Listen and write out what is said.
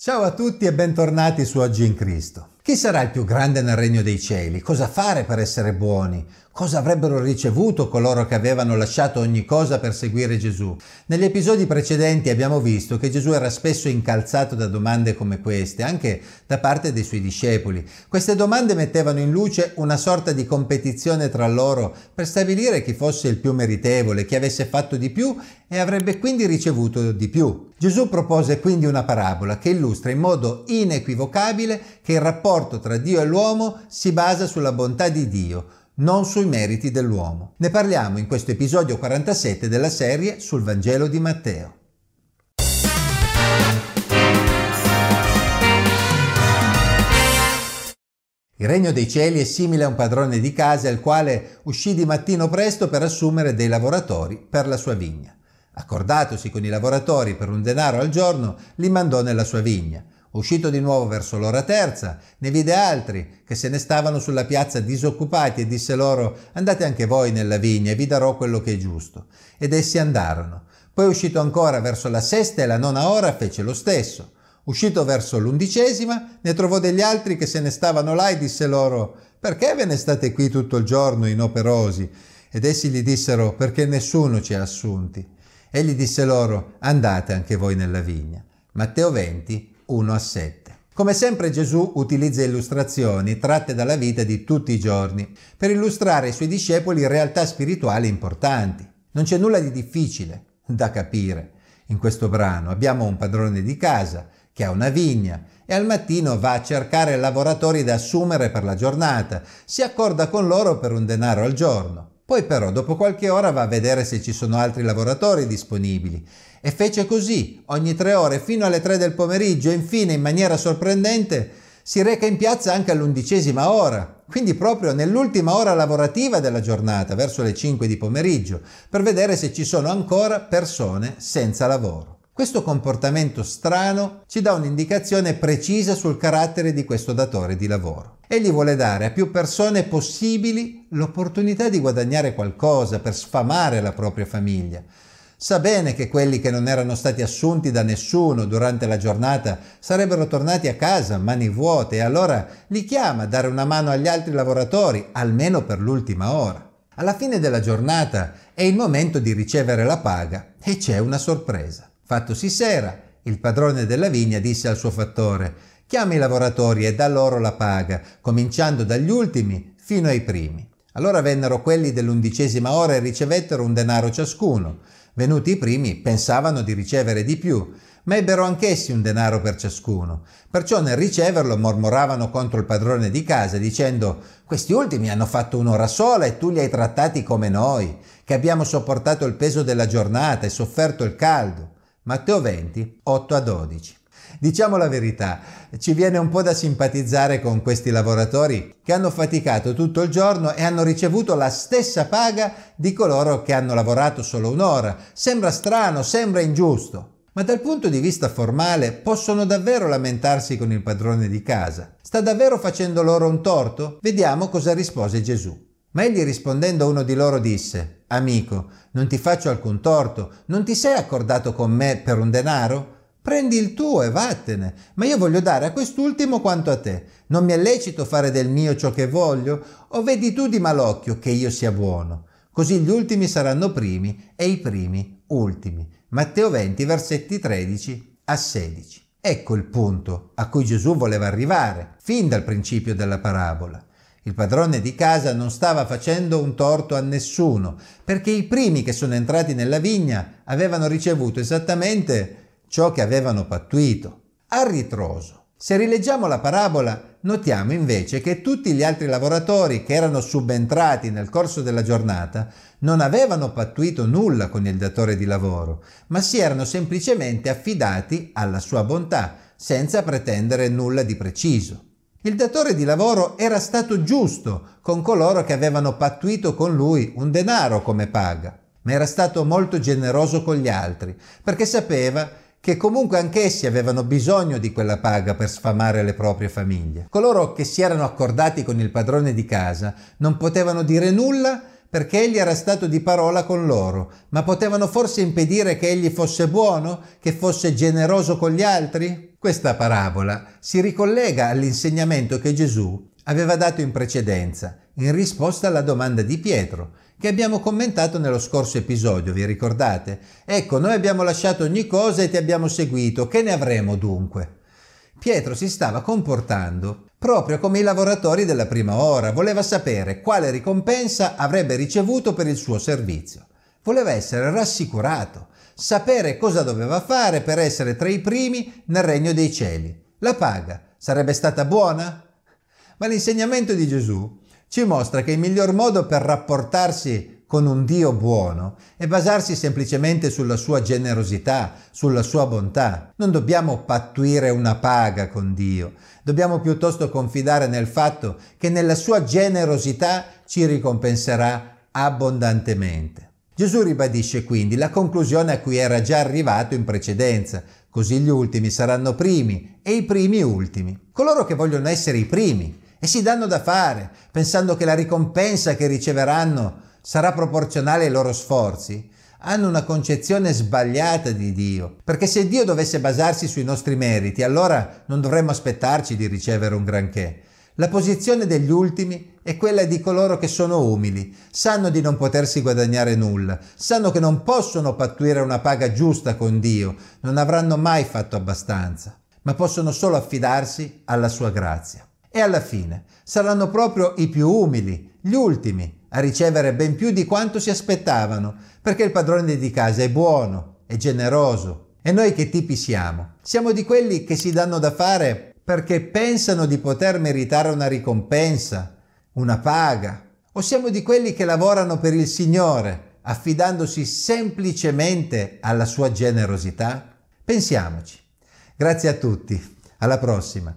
Ciao a tutti e bentornati su Oggi in Cristo. Chi sarà il più grande nel regno dei cieli? Cosa fare per essere buoni? Cosa avrebbero ricevuto coloro che avevano lasciato ogni cosa per seguire Gesù? Negli episodi precedenti abbiamo visto che Gesù era spesso incalzato da domande come queste, anche da parte dei suoi discepoli. Queste domande mettevano in luce una sorta di competizione tra loro per stabilire chi fosse il più meritevole, chi avesse fatto di più e avrebbe quindi ricevuto di più. Gesù propose quindi una parabola che illustra in modo inequivocabile che il rapporto tra Dio e l'uomo si basa sulla bontà di Dio non sui meriti dell'uomo. Ne parliamo in questo episodio 47 della serie sul Vangelo di Matteo. Il regno dei cieli è simile a un padrone di casa il quale uscì di mattino presto per assumere dei lavoratori per la sua vigna. Accordatosi con i lavoratori per un denaro al giorno, li mandò nella sua vigna. Uscito di nuovo verso l'ora terza, ne vide altri che se ne stavano sulla piazza disoccupati e disse loro andate anche voi nella vigna e vi darò quello che è giusto. Ed essi andarono. Poi uscito ancora verso la sesta e la nona ora fece lo stesso. Uscito verso l'undicesima ne trovò degli altri che se ne stavano là e disse loro perché ve ne state qui tutto il giorno inoperosi? Ed essi gli dissero perché nessuno ci ha assunti. Egli disse loro andate anche voi nella vigna. Matteo 20, 1 a 7. Come sempre Gesù utilizza illustrazioni tratte dalla vita di tutti i giorni per illustrare ai suoi discepoli realtà spirituali importanti. Non c'è nulla di difficile da capire. In questo brano abbiamo un padrone di casa che ha una vigna e al mattino va a cercare lavoratori da assumere per la giornata, si accorda con loro per un denaro al giorno. Poi però dopo qualche ora va a vedere se ci sono altri lavoratori disponibili. E fece così ogni tre ore fino alle tre del pomeriggio. E infine in maniera sorprendente si reca in piazza anche all'undicesima ora, quindi proprio nell'ultima ora lavorativa della giornata, verso le 5 di pomeriggio, per vedere se ci sono ancora persone senza lavoro. Questo comportamento strano ci dà un'indicazione precisa sul carattere di questo datore di lavoro. Egli vuole dare a più persone possibili l'opportunità di guadagnare qualcosa per sfamare la propria famiglia. Sa bene che quelli che non erano stati assunti da nessuno durante la giornata sarebbero tornati a casa mani vuote e allora li chiama a dare una mano agli altri lavoratori, almeno per l'ultima ora. Alla fine della giornata è il momento di ricevere la paga e c'è una sorpresa. Fattosi sera, il padrone della vigna disse al suo fattore Chiama i lavoratori e dà loro la paga, cominciando dagli ultimi fino ai primi. Allora vennero quelli dell'undicesima ora e ricevettero un denaro ciascuno. Venuti i primi pensavano di ricevere di più, ma ebbero anch'essi un denaro per ciascuno. Perciò nel riceverlo mormoravano contro il padrone di casa, dicendo Questi ultimi hanno fatto un'ora sola e tu li hai trattati come noi, che abbiamo sopportato il peso della giornata e sofferto il caldo. Matteo 20, 8 a 12. Diciamo la verità, ci viene un po' da simpatizzare con questi lavoratori che hanno faticato tutto il giorno e hanno ricevuto la stessa paga di coloro che hanno lavorato solo un'ora. Sembra strano, sembra ingiusto. Ma dal punto di vista formale possono davvero lamentarsi con il padrone di casa? Sta davvero facendo loro un torto? Vediamo cosa rispose Gesù. Ma egli rispondendo a uno di loro disse, Amico, non ti faccio alcun torto, non ti sei accordato con me per un denaro? Prendi il tuo e vattene, ma io voglio dare a quest'ultimo quanto a te. Non mi è lecito fare del mio ciò che voglio? O vedi tu di malocchio che io sia buono? Così gli ultimi saranno primi e i primi ultimi. Matteo 20, versetti 13 a 16. Ecco il punto a cui Gesù voleva arrivare, fin dal principio della parabola. Il padrone di casa non stava facendo un torto a nessuno, perché i primi che sono entrati nella vigna avevano ricevuto esattamente ciò che avevano pattuito. A ritroso. Se rileggiamo la parabola, notiamo invece che tutti gli altri lavoratori che erano subentrati nel corso della giornata non avevano pattuito nulla con il datore di lavoro, ma si erano semplicemente affidati alla sua bontà, senza pretendere nulla di preciso. Il datore di lavoro era stato giusto con coloro che avevano pattuito con lui un denaro come paga, ma era stato molto generoso con gli altri, perché sapeva che comunque anch'essi avevano bisogno di quella paga per sfamare le proprie famiglie. Coloro che si erano accordati con il padrone di casa non potevano dire nulla perché egli era stato di parola con loro, ma potevano forse impedire che egli fosse buono, che fosse generoso con gli altri? Questa parabola si ricollega all'insegnamento che Gesù aveva dato in precedenza, in risposta alla domanda di Pietro, che abbiamo commentato nello scorso episodio, vi ricordate? Ecco, noi abbiamo lasciato ogni cosa e ti abbiamo seguito, che ne avremo dunque? Pietro si stava comportando proprio come i lavoratori della prima ora, voleva sapere quale ricompensa avrebbe ricevuto per il suo servizio. Voleva essere rassicurato, sapere cosa doveva fare per essere tra i primi nel regno dei cieli. La paga sarebbe stata buona? Ma l'insegnamento di Gesù ci mostra che il miglior modo per rapportarsi con un Dio buono e basarsi semplicemente sulla sua generosità, sulla sua bontà. Non dobbiamo pattuire una paga con Dio, dobbiamo piuttosto confidare nel fatto che nella sua generosità ci ricompenserà abbondantemente. Gesù ribadisce quindi la conclusione a cui era già arrivato in precedenza, così gli ultimi saranno primi e i primi ultimi. Coloro che vogliono essere i primi e si danno da fare, pensando che la ricompensa che riceveranno sarà proporzionale ai loro sforzi, hanno una concezione sbagliata di Dio. Perché se Dio dovesse basarsi sui nostri meriti, allora non dovremmo aspettarci di ricevere un granché. La posizione degli ultimi è quella di coloro che sono umili, sanno di non potersi guadagnare nulla, sanno che non possono pattuire una paga giusta con Dio, non avranno mai fatto abbastanza, ma possono solo affidarsi alla sua grazia. E alla fine saranno proprio i più umili, gli ultimi, a ricevere ben più di quanto si aspettavano, perché il padrone di casa è buono, è generoso. E noi che tipi siamo? Siamo di quelli che si danno da fare perché pensano di poter meritare una ricompensa, una paga, o siamo di quelli che lavorano per il Signore, affidandosi semplicemente alla sua generosità? Pensiamoci. Grazie a tutti, alla prossima.